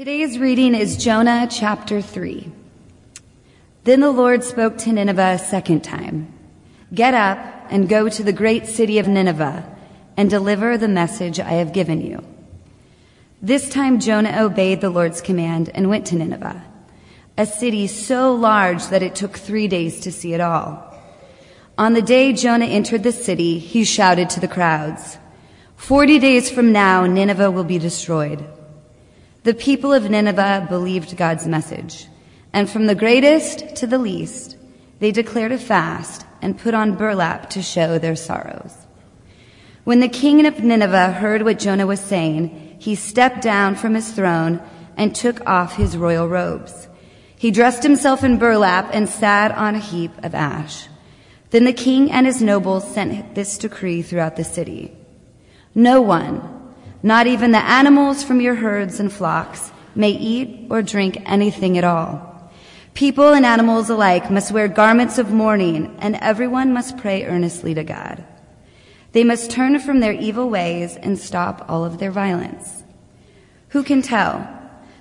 Today's reading is Jonah chapter 3. Then the Lord spoke to Nineveh a second time. Get up and go to the great city of Nineveh and deliver the message I have given you. This time Jonah obeyed the Lord's command and went to Nineveh, a city so large that it took three days to see it all. On the day Jonah entered the city, he shouted to the crowds, Forty days from now, Nineveh will be destroyed. The people of Nineveh believed God's message, and from the greatest to the least, they declared a fast and put on burlap to show their sorrows. When the king of Nineveh heard what Jonah was saying, he stepped down from his throne and took off his royal robes. He dressed himself in burlap and sat on a heap of ash. Then the king and his nobles sent this decree throughout the city. No one, not even the animals from your herds and flocks may eat or drink anything at all. People and animals alike must wear garments of mourning, and everyone must pray earnestly to God. They must turn from their evil ways and stop all of their violence. Who can tell?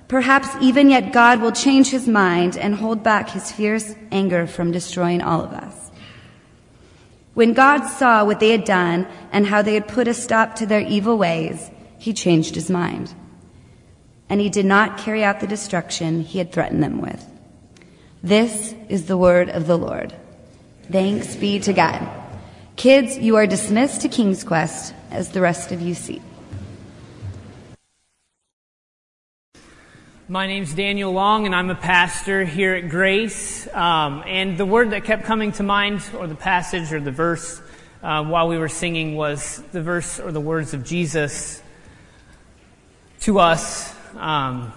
Perhaps even yet God will change his mind and hold back his fierce anger from destroying all of us. When God saw what they had done and how they had put a stop to their evil ways, he changed his mind. And he did not carry out the destruction he had threatened them with. This is the word of the Lord. Thanks be to God. Kids, you are dismissed to King's Quest as the rest of you see. My name's Daniel Long, and I'm a pastor here at Grace. Um, and the word that kept coming to mind, or the passage, or the verse, uh, while we were singing, was the verse or the words of Jesus to us um,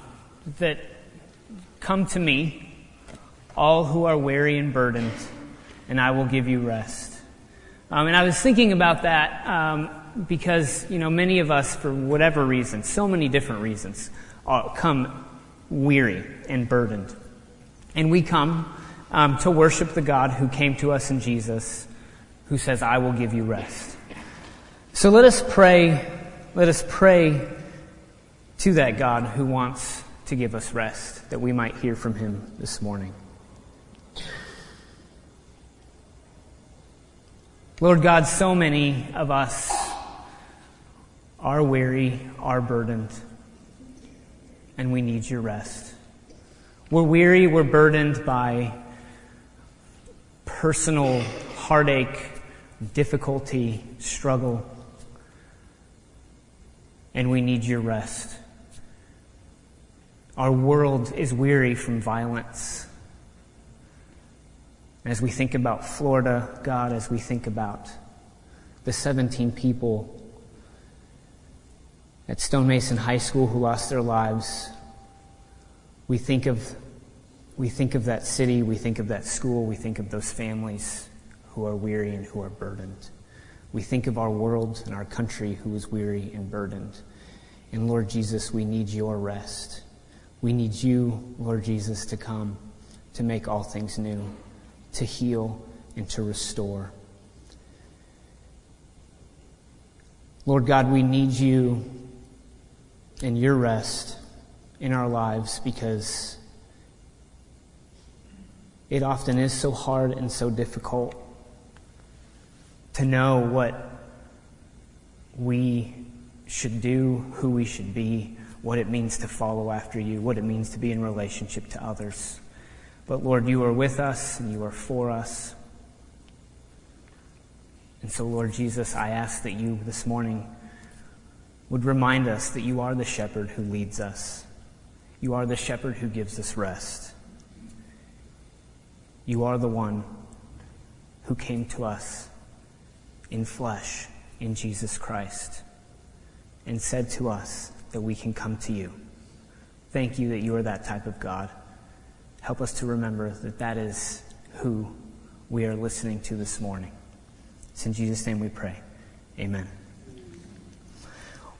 that come to me, all who are weary and burdened, and I will give you rest. Um, and I was thinking about that um, because you know many of us, for whatever reason, so many different reasons, uh, come weary and burdened, and we come um, to worship the God who came to us in Jesus, who says, "I will give you rest." So let us pray. Let us pray to that God who wants to give us rest, that we might hear from him this morning. Lord God, so many of us are weary, are burdened, and we need your rest. We're weary, we're burdened by personal heartache, difficulty, struggle, and we need your rest. Our world is weary from violence. As we think about Florida, God, as we think about the 17 people at Stone Mason High School who lost their lives, we think of we think of that city, we think of that school, we think of those families who are weary and who are burdened. We think of our world and our country who is weary and burdened. And Lord Jesus, we need your rest. We need you, Lord Jesus, to come to make all things new, to heal and to restore. Lord God, we need you and your rest in our lives because it often is so hard and so difficult to know what we should do, who we should be, what it means to follow after you, what it means to be in relationship to others. But Lord, you are with us and you are for us. And so, Lord Jesus, I ask that you this morning would remind us that you are the shepherd who leads us. You are the shepherd who gives us rest. You are the one who came to us in flesh in Jesus Christ and said to us, that we can come to you. Thank you that you are that type of God. Help us to remember that that is who we are listening to this morning. It's in Jesus' name we pray. Amen.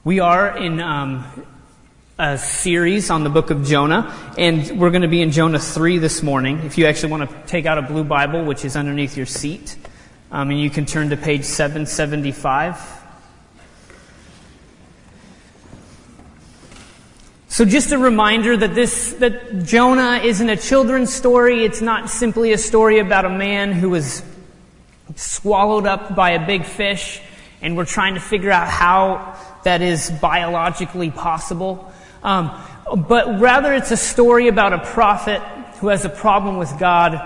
We are in um, a series on the book of Jonah, and we're going to be in Jonah 3 this morning. If you actually want to take out a blue Bible, which is underneath your seat, um, and you can turn to page 775. So just a reminder that this, that Jonah isn't a children's story. It's not simply a story about a man who was swallowed up by a big fish and we're trying to figure out how that is biologically possible. Um, but rather it's a story about a prophet who has a problem with God.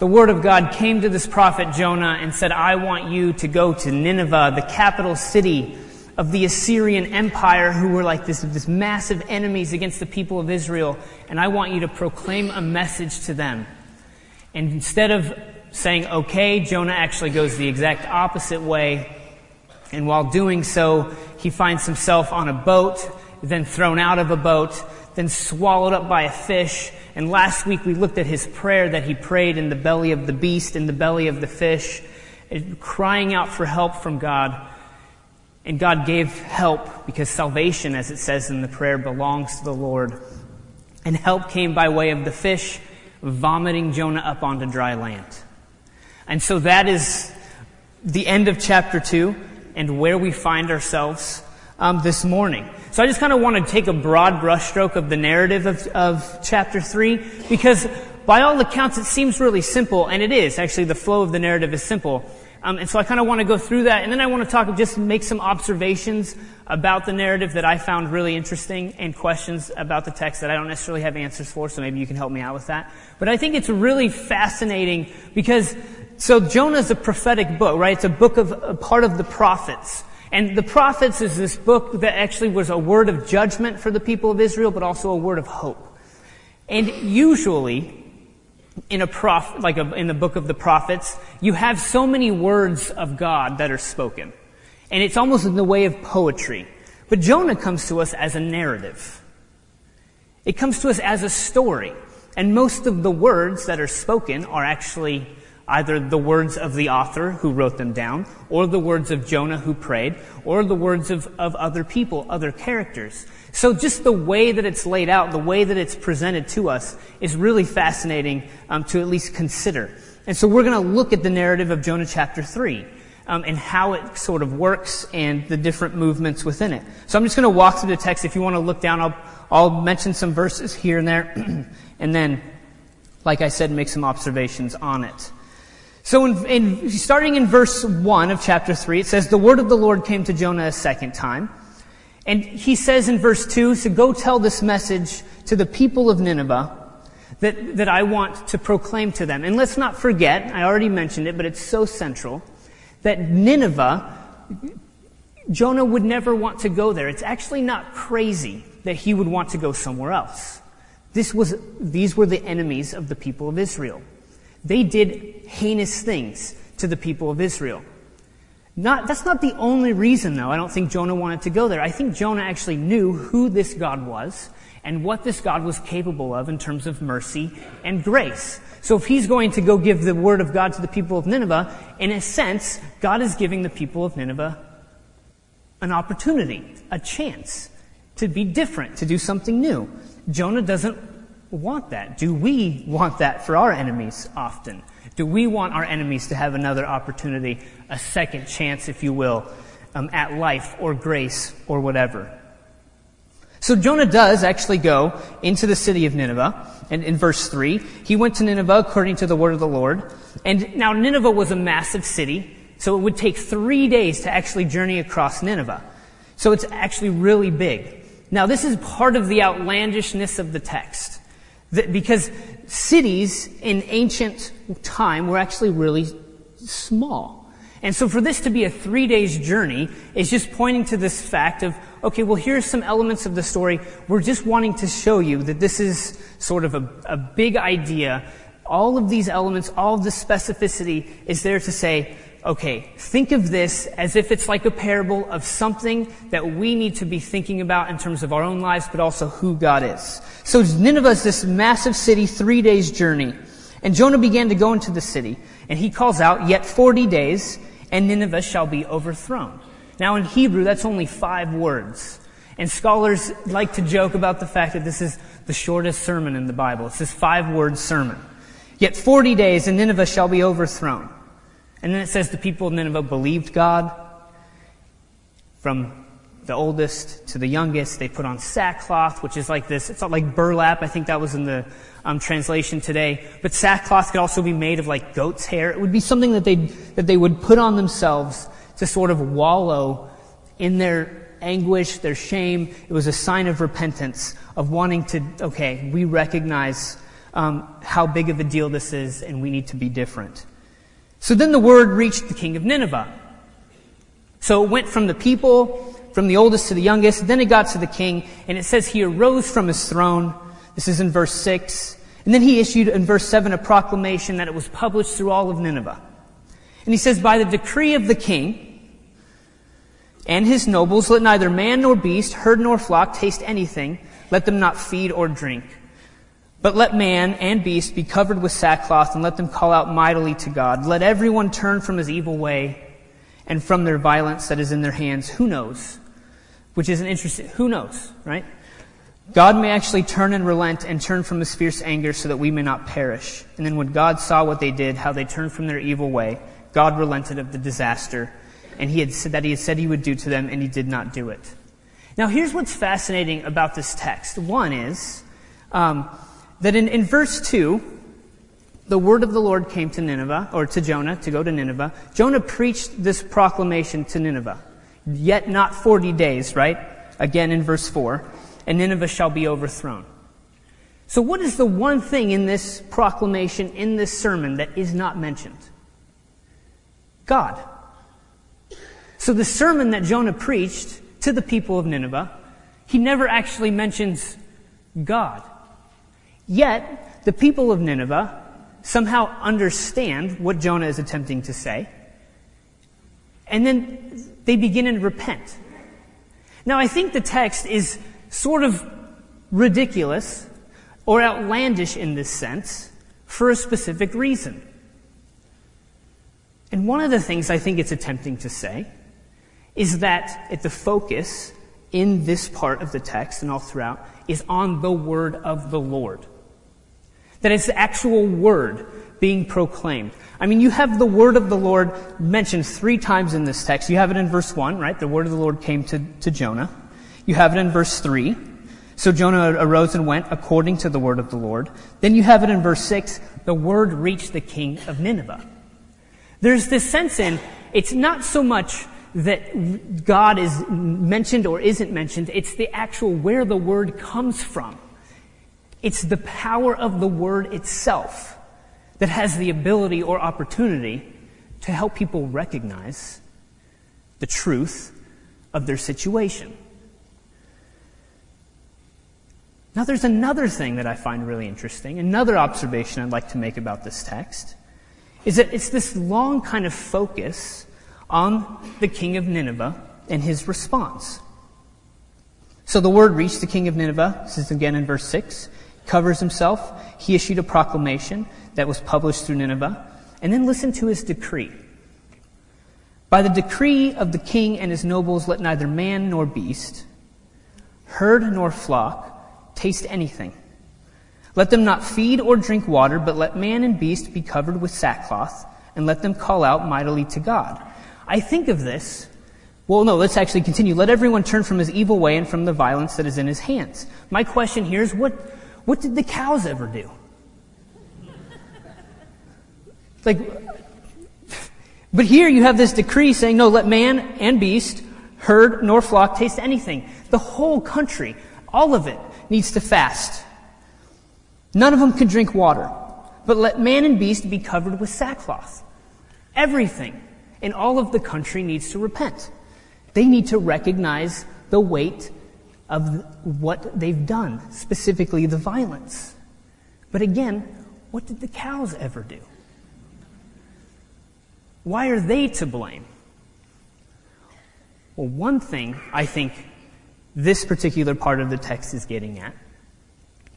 The word of God came to this prophet Jonah and said, I want you to go to Nineveh, the capital city of the Assyrian Empire who were like this, this massive enemies against the people of Israel, and I want you to proclaim a message to them. And instead of saying, okay, Jonah actually goes the exact opposite way. And while doing so, he finds himself on a boat, then thrown out of a boat, then swallowed up by a fish. And last week we looked at his prayer that he prayed in the belly of the beast, in the belly of the fish, crying out for help from God. And God gave help because salvation, as it says in the prayer, belongs to the Lord. And help came by way of the fish vomiting Jonah up onto dry land. And so that is the end of chapter 2 and where we find ourselves um, this morning. So I just kind of want to take a broad brushstroke of the narrative of, of chapter 3 because by all accounts it seems really simple, and it is. Actually, the flow of the narrative is simple. Um, and so I kind of want to go through that, and then I want to talk, just make some observations about the narrative that I found really interesting, and questions about the text that I don't necessarily have answers for. So maybe you can help me out with that. But I think it's really fascinating because so Jonah is a prophetic book, right? It's a book of a part of the prophets. And the prophets is this book that actually was a word of judgment for the people of Israel, but also a word of hope. And usually, in a prof, like a, in the book of the prophets, you have so many words of God that are spoken. And it's almost in the way of poetry. But Jonah comes to us as a narrative. It comes to us as a story. And most of the words that are spoken are actually either the words of the author who wrote them down, or the words of Jonah who prayed, or the words of, of other people, other characters. So just the way that it's laid out, the way that it's presented to us, is really fascinating um, to at least consider. And so we're going to look at the narrative of Jonah chapter 3. Um, and how it sort of works and the different movements within it. So I'm just going to walk through the text. If you want to look down, I'll, I'll mention some verses here and there, and then, like I said, make some observations on it. So in, in, starting in verse 1 of chapter 3, it says, The word of the Lord came to Jonah a second time. And he says in verse 2, So go tell this message to the people of Nineveh that, that I want to proclaim to them. And let's not forget, I already mentioned it, but it's so central, that Nineveh, Jonah would never want to go there. It's actually not crazy that he would want to go somewhere else. This was, these were the enemies of the people of Israel. They did heinous things to the people of Israel. Not, that's not the only reason, though. I don't think Jonah wanted to go there. I think Jonah actually knew who this God was and what this God was capable of in terms of mercy and grace. So if he's going to go give the word of God to the people of Nineveh, in a sense, God is giving the people of Nineveh an opportunity, a chance to be different, to do something new. Jonah doesn't want that? Do we want that for our enemies often? Do we want our enemies to have another opportunity, a second chance, if you will, um, at life or grace or whatever? So Jonah does actually go into the city of Nineveh. And in verse 3, he went to Nineveh according to the word of the Lord. And now Nineveh was a massive city, so it would take three days to actually journey across Nineveh. So it's actually really big. Now this is part of the outlandishness of the text because cities in ancient time were actually really small. And so for this to be a three days journey is just pointing to this fact of, okay, well here's some elements of the story. We're just wanting to show you that this is sort of a, a big idea. All of these elements, all of the specificity is there to say, okay, think of this as if it's like a parable of something that we need to be thinking about in terms of our own lives, but also who God is. So Nineveh is this massive city, three days journey. And Jonah began to go into the city, and he calls out, yet 40 days, and Nineveh shall be overthrown. Now in Hebrew, that's only five words. And scholars like to joke about the fact that this is the shortest sermon in the Bible. It's this five word sermon. Yet 40 days, and Nineveh shall be overthrown. And then it says the people of Nineveh believed God. From the oldest to the youngest. They put on sackcloth, which is like this. It's not like burlap. I think that was in the um, translation today. But sackcloth could also be made of like goat's hair. It would be something that they that they would put on themselves to sort of wallow in their anguish, their shame. It was a sign of repentance, of wanting to. Okay, we recognize um, how big of a deal this is, and we need to be different. So then the word reached the king of Nineveh. So it went from the people from the oldest to the youngest. Then it got to the king, and it says he arose from his throne. This is in verse 6. And then he issued in verse 7 a proclamation that it was published through all of Nineveh. And he says, By the decree of the king and his nobles, let neither man nor beast, herd nor flock taste anything. Let them not feed or drink. But let man and beast be covered with sackcloth, and let them call out mightily to God. Let everyone turn from his evil way and from their violence that is in their hands. Who knows? which is an interesting, who knows, right? God may actually turn and relent and turn from his fierce anger so that we may not perish. And then when God saw what they did, how they turned from their evil way, God relented of the disaster and he had said that he had said he would do to them and he did not do it. Now here's what's fascinating about this text. One is, um, that in, in verse 2, the word of the Lord came to Nineveh, or to Jonah, to go to Nineveh. Jonah preached this proclamation to Nineveh. Yet not 40 days, right? Again in verse 4. And Nineveh shall be overthrown. So what is the one thing in this proclamation, in this sermon, that is not mentioned? God. So the sermon that Jonah preached to the people of Nineveh, he never actually mentions God. Yet, the people of Nineveh somehow understand what Jonah is attempting to say. And then they begin to repent. Now, I think the text is sort of ridiculous or outlandish in this sense for a specific reason. And one of the things I think it's attempting to say is that at the focus in this part of the text and all throughout is on the word of the Lord. That it's the actual word being proclaimed. I mean, you have the word of the Lord mentioned three times in this text. You have it in verse 1, right? The word of the Lord came to, to Jonah. You have it in verse 3. So Jonah arose and went according to the word of the Lord. Then you have it in verse 6. The word reached the king of Nineveh. There's this sense in, it's not so much that God is mentioned or isn't mentioned, it's the actual where the word comes from. It's the power of the word itself that has the ability or opportunity to help people recognize the truth of their situation. Now, there's another thing that I find really interesting, another observation I'd like to make about this text, is that it's this long kind of focus on the king of Nineveh and his response. So the word reached the king of Nineveh, this is again in verse 6, covers himself. He issued a proclamation that was published through Nineveh. And then listen to his decree. By the decree of the king and his nobles, let neither man nor beast, herd nor flock, taste anything. Let them not feed or drink water, but let man and beast be covered with sackcloth, and let them call out mightily to God. I think of this. Well, no, let's actually continue. Let everyone turn from his evil way and from the violence that is in his hands. My question here is what, what did the cows ever do? Like, but here you have this decree saying, no, let man and beast, herd nor flock taste anything. The whole country, all of it, needs to fast. None of them can drink water. But let man and beast be covered with sackcloth. Everything in all of the country needs to repent. They need to recognize the weight of what they've done, specifically the violence. But again, what did the cows ever do? Why are they to blame? Well, one thing I think this particular part of the text is getting at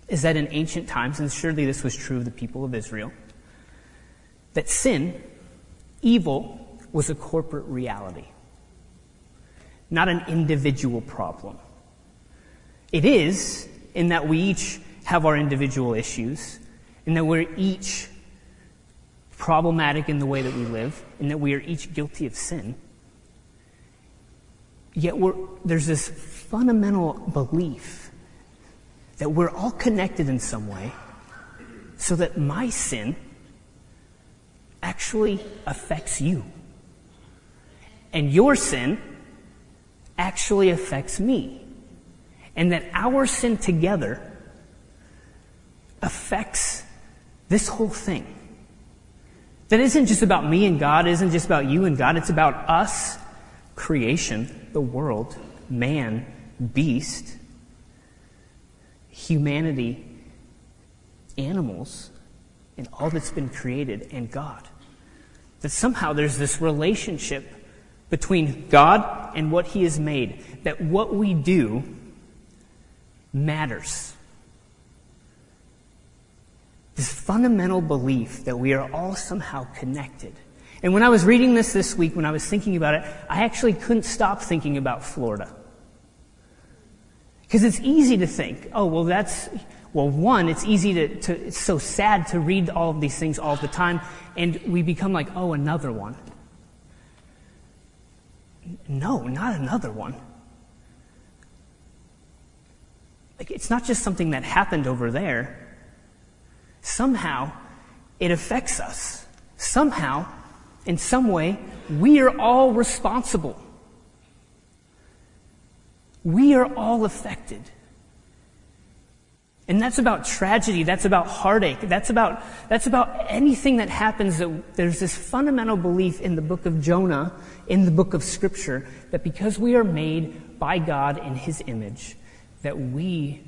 is that in ancient times, and surely this was true of the people of Israel, that sin, evil, was a corporate reality, not an individual problem. It is in that we each have our individual issues, and that we're each problematic in the way that we live, and that we are each guilty of sin. Yet there's this fundamental belief that we're all connected in some way, so that my sin actually affects you. And your sin actually affects me. And that our sin together affects this whole thing. That isn't just about me and God, isn't just about you and God, it's about us, creation, the world, man, beast, humanity, animals, and all that's been created, and God. That somehow there's this relationship between God and what He has made, that what we do matters. This fundamental belief that we are all somehow connected. And when I was reading this this week, when I was thinking about it, I actually couldn't stop thinking about Florida. Because it's easy to think, oh, well, that's, well, one, it's easy to, to, it's so sad to read all of these things all the time, and we become like, oh, another one. No, not another one. Like, it's not just something that happened over there. Somehow, it affects us. Somehow, in some way, we are all responsible. We are all affected. And that's about tragedy. That's about heartache. That's about, that's about anything that happens that there's this fundamental belief in the book of Jonah, in the book of scripture, that because we are made by God in his image, that we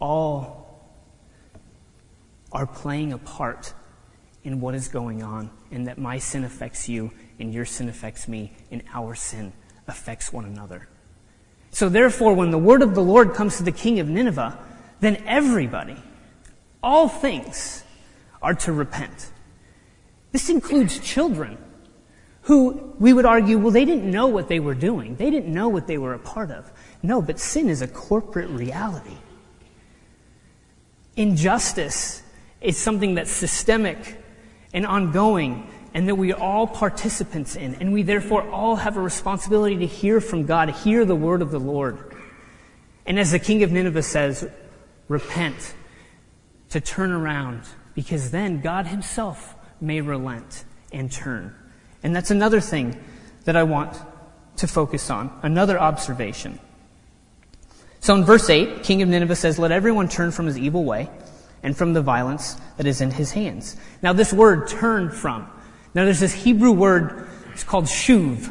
all are playing a part in what is going on, and that my sin affects you, and your sin affects me, and our sin affects one another. So therefore, when the word of the Lord comes to the king of Nineveh, then everybody, all things, are to repent. This includes children who we would argue, well, they didn't know what they were doing. They didn't know what they were a part of. No, but sin is a corporate reality. Injustice is something that's systemic and ongoing and that we are all participants in. And we therefore all have a responsibility to hear from God, hear the word of the Lord. And as the king of Nineveh says, repent, to turn around, because then God himself may relent and turn. And that's another thing that I want to focus on, another observation. So in verse 8, King of Nineveh says, Let everyone turn from his evil way and from the violence that is in his hands. Now, this word turn from. Now, there's this Hebrew word, it's called shuv.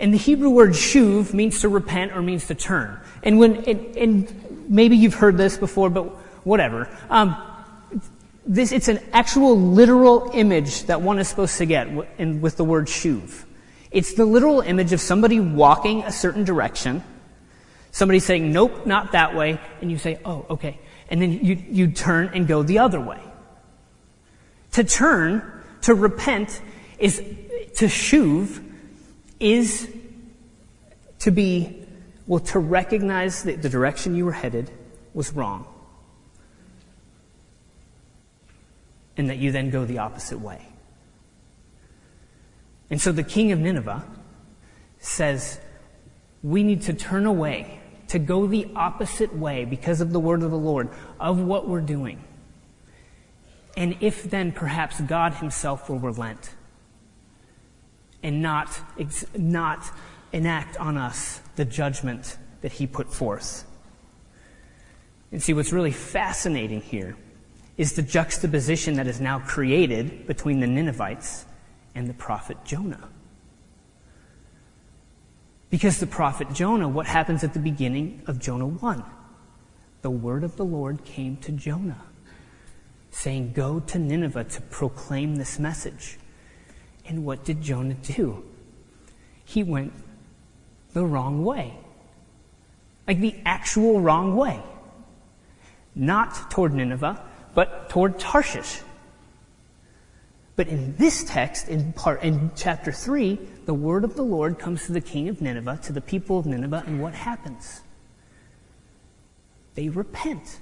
And the Hebrew word shuv means to repent or means to turn. And when, and, and maybe you've heard this before, but whatever. Um, this, it's an actual literal image that one is supposed to get in, with the word shuv. It's the literal image of somebody walking a certain direction, somebody saying, nope, not that way, and you say, oh, okay and then you, you turn and go the other way. To turn, to repent, is to shuv, is to be, well, to recognize that the direction you were headed was wrong. And that you then go the opposite way. And so the king of Nineveh says, we need to turn away to go the opposite way because of the word of the Lord of what we're doing. And if then perhaps God himself will relent and not, not enact on us the judgment that he put forth. And see, what's really fascinating here is the juxtaposition that is now created between the Ninevites and the prophet Jonah. Because the prophet Jonah, what happens at the beginning of Jonah 1? The word of the Lord came to Jonah, saying, Go to Nineveh to proclaim this message. And what did Jonah do? He went the wrong way. Like the actual wrong way. Not toward Nineveh, but toward Tarshish. But in this text, in part, in chapter 3, the word of the Lord comes to the king of Nineveh, to the people of Nineveh, and what happens? They repent.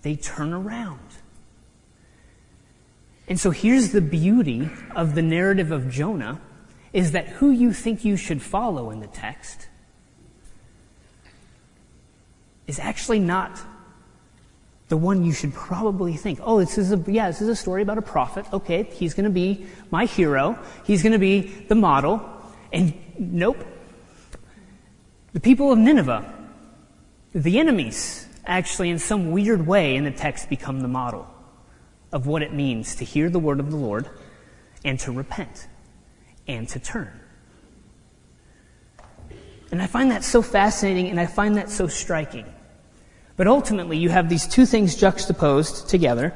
They turn around. And so here's the beauty of the narrative of Jonah is that who you think you should follow in the text is actually not the one you should probably think, oh, this is a, yeah, this is a story about a prophet. Okay, he's going to be my hero. He's going to be the model. And nope. The people of Nineveh, the enemies, actually in some weird way in the text become the model of what it means to hear the word of the Lord and to repent and to turn. And I find that so fascinating and I find that so striking. But ultimately, you have these two things juxtaposed together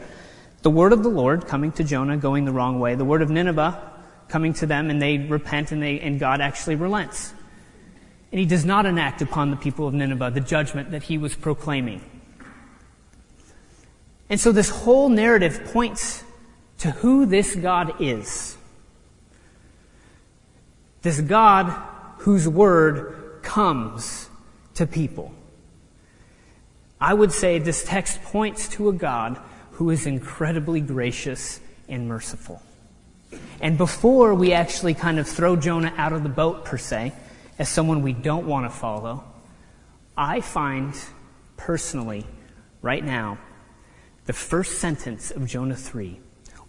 the word of the Lord coming to Jonah, going the wrong way, the word of Nineveh coming to them, and they repent, and, they, and God actually relents. And he does not enact upon the people of Nineveh the judgment that he was proclaiming. And so this whole narrative points to who this God is. This God whose word comes to people. I would say this text points to a God who is incredibly gracious and merciful. And before we actually kind of throw Jonah out of the boat, per se, as someone we don't want to follow, I find personally, right now, the first sentence of Jonah 3,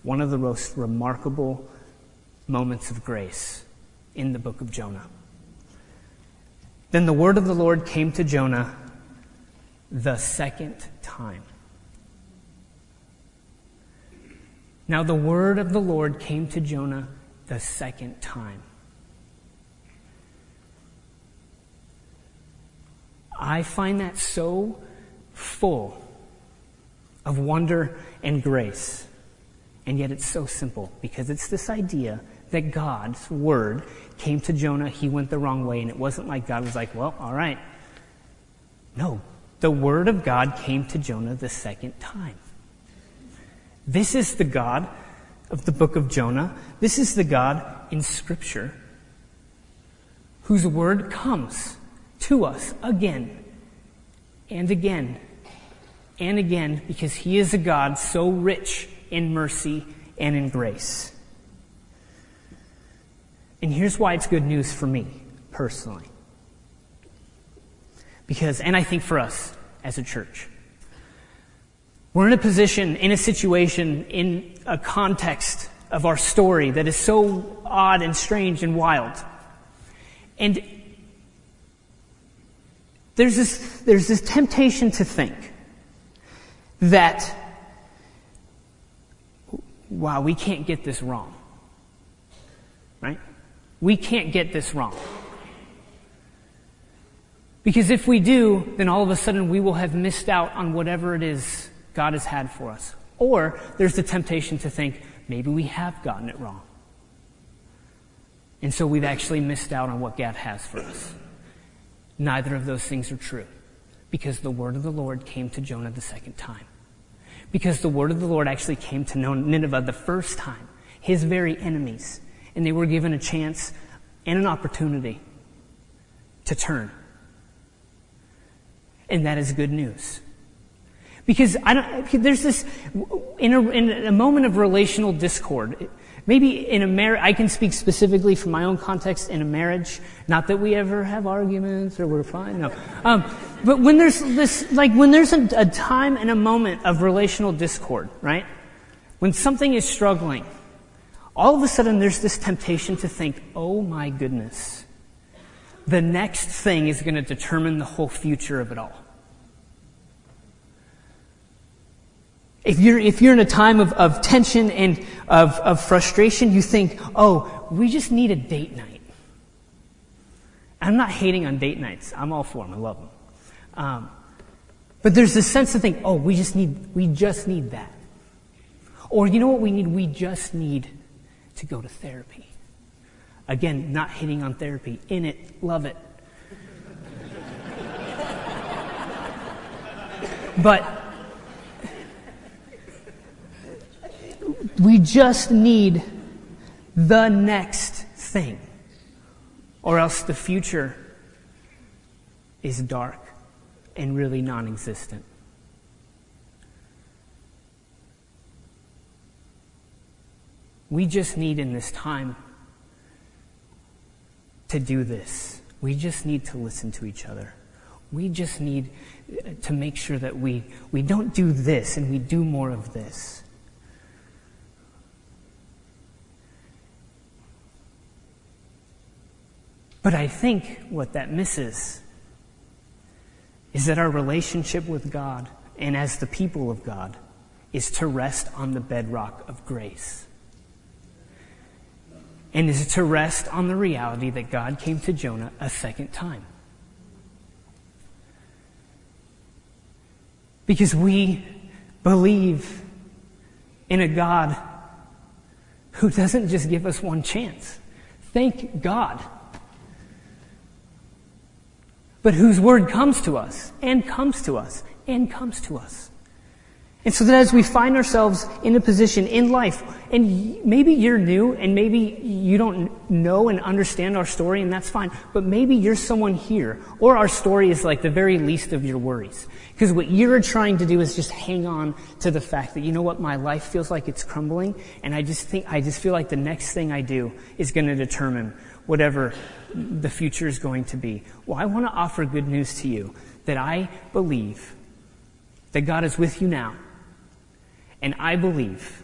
one of the most remarkable moments of grace in the book of Jonah. Then the word of the Lord came to Jonah the second time. Now the word of the Lord came to Jonah the second time. I find that so full of wonder and grace. And yet it's so simple because it's this idea that God's word came to Jonah. He went the wrong way. And it wasn't like God was like, well, all right. No, the word of God came to Jonah the second time. This is the God of the book of Jonah. This is the God in Scripture whose word comes to us again and again and again because he is a God so rich in mercy and in grace. And here's why it's good news for me personally. Because, and I think for us as a church, we're in a position, in a situation, in a context of our story that is so odd and strange and wild. And there's this, there's this temptation to think that, wow, we can't get this wrong. Right? We can't get this wrong. Because if we do, then all of a sudden we will have missed out on whatever it is God has had for us. Or there's the temptation to think, maybe we have gotten it wrong. And so we've actually missed out on what God has for us. Neither of those things are true. Because the word of the Lord came to Jonah the second time. Because the word of the Lord actually came to Nineveh the first time. His very enemies. And they were given a chance and an opportunity to turn. And that is good news. Because I don't, there's this, in a, in a moment of relational discord, maybe in a marriage, I can speak specifically from my own context in a marriage, not that we ever have arguments or we're fine, no. Um, but when there's this, like when there's a, a time and a moment of relational discord, right? When something is struggling, all of a sudden there's this temptation to think, oh my goodness, the next thing is going to determine the whole future of it all. If you're, if you're in a time of, of tension and of, of frustration, you think, oh, we just need a date night. I'm not hating on date nights. I'm all for them. I love them. Um, but there's this sense of think, oh, we just need, we just need that. Or you know what we need? We just need to go to therapy. Again, not hitting on therapy. In it, love it. but we just need the next thing, or else the future is dark and really non existent. We just need in this time to do this. We just need to listen to each other. We just need uh, to make sure that we, we don't do this and we do more of this. But I think what that misses is that our relationship with God and as the people of God is to rest on the bedrock of grace. And is to rest on the reality that God came to Jonah a second time. Because we believe in a God who doesn't just give us one chance. Thank God but whose word comes to us and comes to us and comes to us. And so that as we find ourselves in a position in life, and maybe you're new and maybe you don't know and understand our story and that's fine, but maybe you're someone here, or our story is like the very least of your worries. Because what you're trying to do is just hang on to the fact that, you know what, my life feels like it's crumbling, and I just think, I just feel like the next thing I do is going to determine whatever the future is going to be. Well, I want to offer good news to you that I believe that God is with you now. And I believe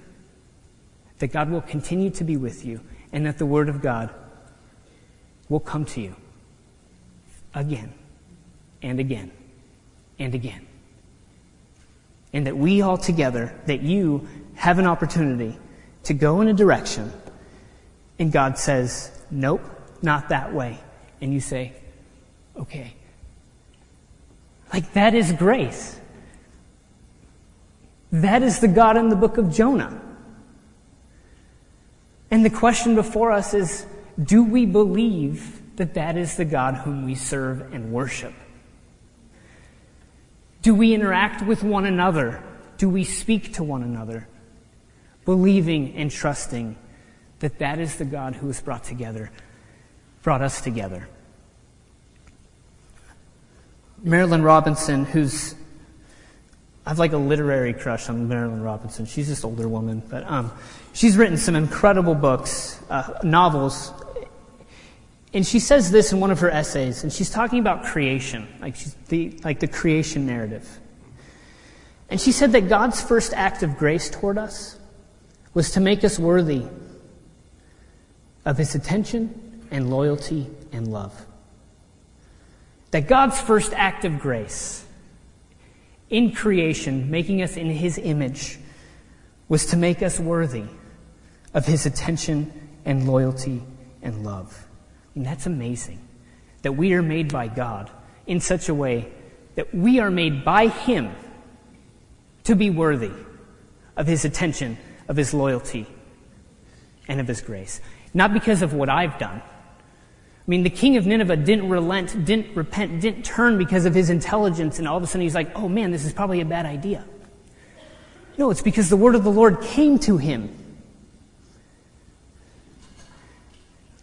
that God will continue to be with you and that the Word of God will come to you again and again and again. And that we all together, that you have an opportunity to go in a direction and God says, nope, not that way. And you say, okay. Like that is grace. That is the God in the book of Jonah. And the question before us is, do we believe that that is the God whom we serve and worship? Do we interact with one another? Do we speak to one another? Believing and trusting that that is the God who has brought together brought us together. Marilynne Robinson, who's I have like a literary crush on Marilynne Robinson. She's this older woman, but um, she's written some incredible books, uh, novels, and she says this in one of her essays, and she's talking about creation, like the like the creation narrative. And she said that God's first act of grace toward us was to make us worthy of His attention and loyalty and love. That God's first act of grace in creation, making us in His image, was to make us worthy of His attention and loyalty and love. And that's amazing. That we are made by God in such a way that we are made by Him to be worthy of His attention, of His loyalty, and of His grace. Not because of what I've done, I mean, the king of Nineveh didn't relent, didn't repent, didn't turn because of his intelligence, and all of a sudden he's like, oh man, this is probably a bad idea. No, it's because the word of the Lord came to him.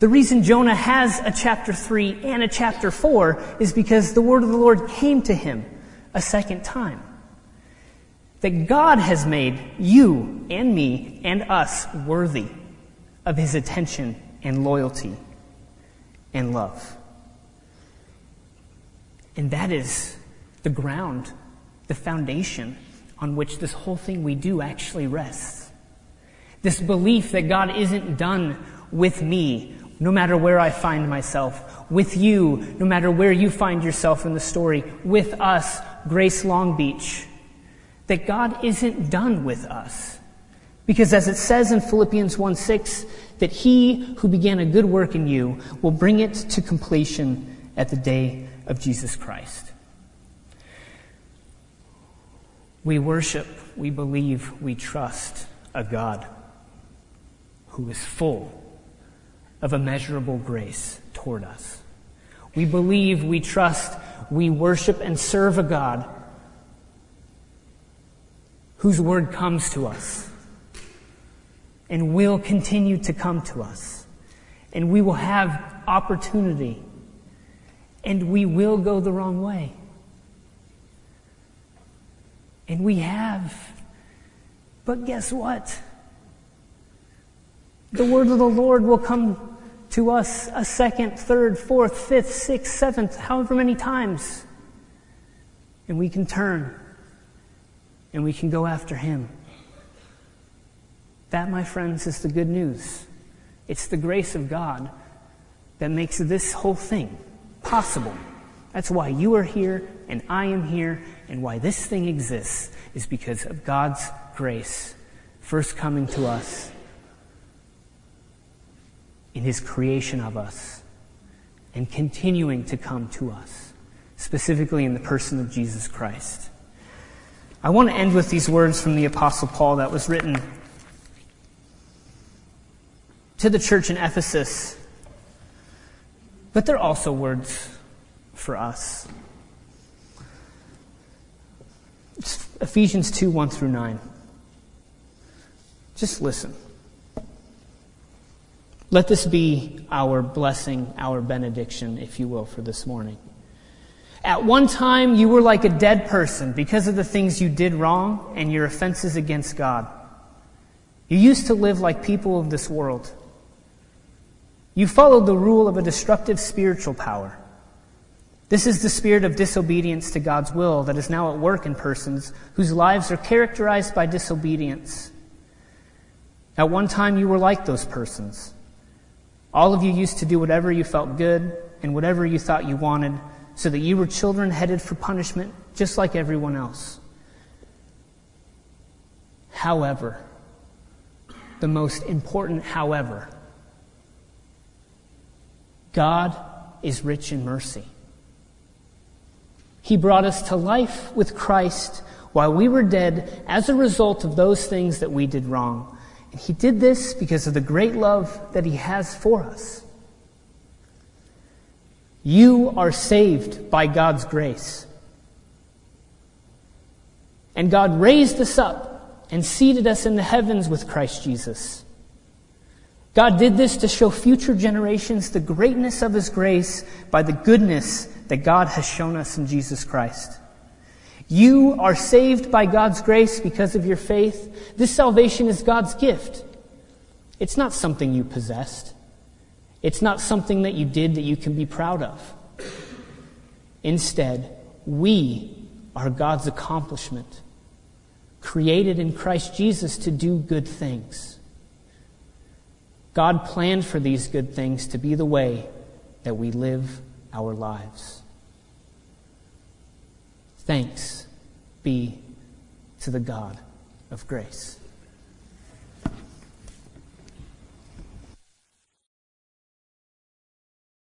The reason Jonah has a chapter 3 and a chapter 4 is because the word of the Lord came to him a second time. That God has made you and me and us worthy of his attention and loyalty and love. And that is the ground, the foundation on which this whole thing we do actually rests. This belief that God isn't done with me, no matter where I find myself, with you, no matter where you find yourself in the story, with us, Grace Long Beach, that God isn't done with us. Because as it says in Philippians 1 6, that he who began a good work in you will bring it to completion at the day of Jesus Christ. We worship, we believe, we trust a God who is full of immeasurable grace toward us. We believe, we trust, we worship and serve a God whose word comes to us and will continue to come to us. And we will have opportunity. And we will go the wrong way. And we have. But guess what? The word of the Lord will come to us a second, third, fourth, fifth, sixth, seventh, however many times. And we can turn and we can go after Him. That, my friends, is the good news. It's the grace of God that makes this whole thing possible. That's why you are here and I am here, and why this thing exists is because of God's grace first coming to us in His creation of us and continuing to come to us, specifically in the person of Jesus Christ. I want to end with these words from the Apostle Paul that was written to the church in Ephesus, but they're also words for us. It's Ephesians 2 1 through 9. Just listen. Let this be our blessing, our benediction, if you will, for this morning. At one time, you were like a dead person because of the things you did wrong and your offenses against God. You used to live like people of this world. You followed the rule of a destructive spiritual power. This is the spirit of disobedience to God's will that is now at work in persons whose lives are characterized by disobedience. At one time, you were like those persons. All of you used to do whatever you felt good and whatever you thought you wanted so that you were children headed for punishment just like everyone else. However, the most important however, God is rich in mercy. He brought us to life with Christ while we were dead as a result of those things that we did wrong. And He did this because of the great love that He has for us. You are saved by God's grace. And God raised us up and seated us in the heavens with Christ Jesus. God did this to show future generations the greatness of His grace by the goodness that God has shown us in Jesus Christ. You are saved by God's grace because of your faith. This salvation is God's gift. It's not something you possessed. It's not something that you did that you can be proud of. Instead, we are God's accomplishment, created in Christ Jesus to do good things. God planned for these good things to be the way that we live our lives. Thanks be to the God of grace.